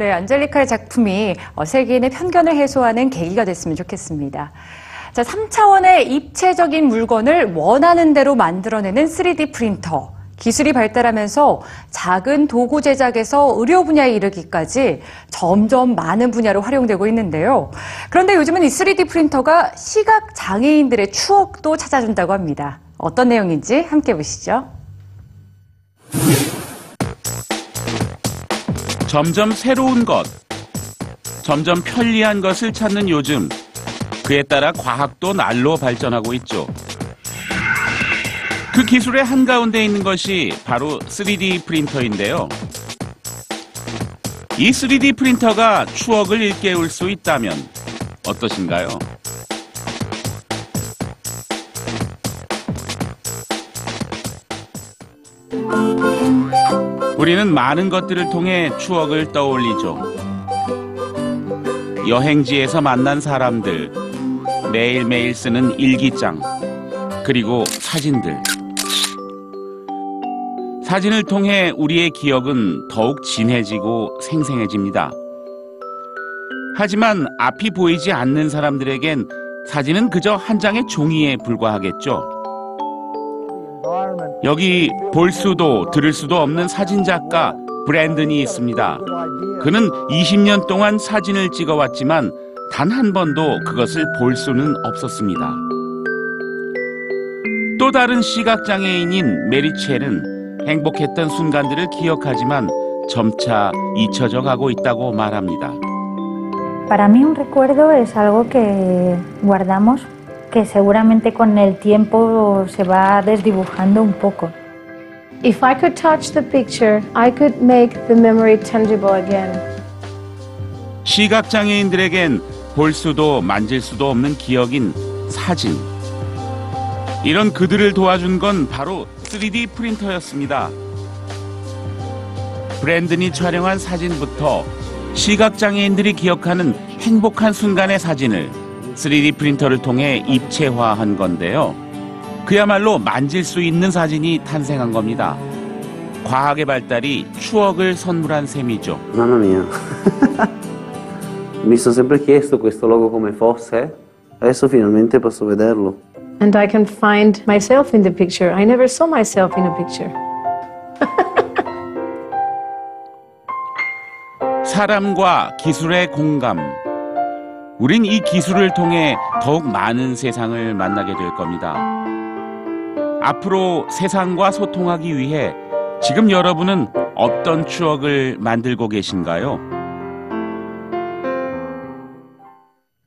네, 안젤리카의 작품이 어, 세계인의 편견을 해소하는 계기가 됐으면 좋겠습니다. 자, 3차원의 입체적인 물건을 원하는 대로 만들어내는 3D 프린터. 기술이 발달하면서 작은 도구 제작에서 의료 분야에 이르기까지 점점 많은 분야로 활용되고 있는데요. 그런데 요즘은 이 3D 프린터가 시각 장애인들의 추억도 찾아준다고 합니다. 어떤 내용인지 함께 보시죠. 점점 새로운 것, 점점 편리한 것을 찾는 요즘. 그에 따라 과학도 날로 발전하고 있죠. 그 기술의 한가운데 있는 것이 바로 3D 프린터인데요. 이 3D 프린터가 추억을 일깨울 수 있다면 어떠신가요? 우리는 많은 것들을 통해 추억을 떠올리죠. 여행지에서 만난 사람들, 매일매일 쓰는 일기장, 그리고 사진들. 사진을 통해 우리의 기억은 더욱 진해지고 생생해집니다. 하지만 앞이 보이지 않는 사람들에겐 사진은 그저 한 장의 종이에 불과하겠죠. 여기 볼 수도 들을 수도 없는 사진 작가 브랜든이 있습니다. 그는 20년 동안 사진을 찍어왔지만 단 한 번도 그것을 볼 수는 없었습니다. 또 다른 시각장애인인 메리첼은 행복했던 순간들을 기억하지만 점차 잊혀져 가고 있다고 말합니다. Para mí un recuerdo es algo que guardamos que seguramente con el tiempo se va desdibujando un poco. If I could touch the picture, I could make the memory tangible again. 시각 장애인들에겐 볼 수도 만질 수도 없는 기억인 사진. 이런 그들을 도와준 건 바로 3D 프린터였습니다. 브랜든이 촬영한 사진부터 시각 장애인들이 기억하는 행복한 순간의 사진을 3D 프린터를 통해 입체화한 건데요. 그야말로 만질 수 있는 사진이 탄생한 겁니다. 과학의 발달이 추억을 선물한 셈이죠. Mamma mia. Mi sono sempre chiesto questo logo come fosse, adesso finalmente posso vederlo. And I can find myself in the picture. I never saw myself in a picture. 사람과 기술의 공감. 우린 이 기술을 통해 더욱 많은 세상을 만나게 될 겁니다. 앞으로 세상과 소통하기 위해 지금 여러분은 어떤 추억을 만들고 계신가요?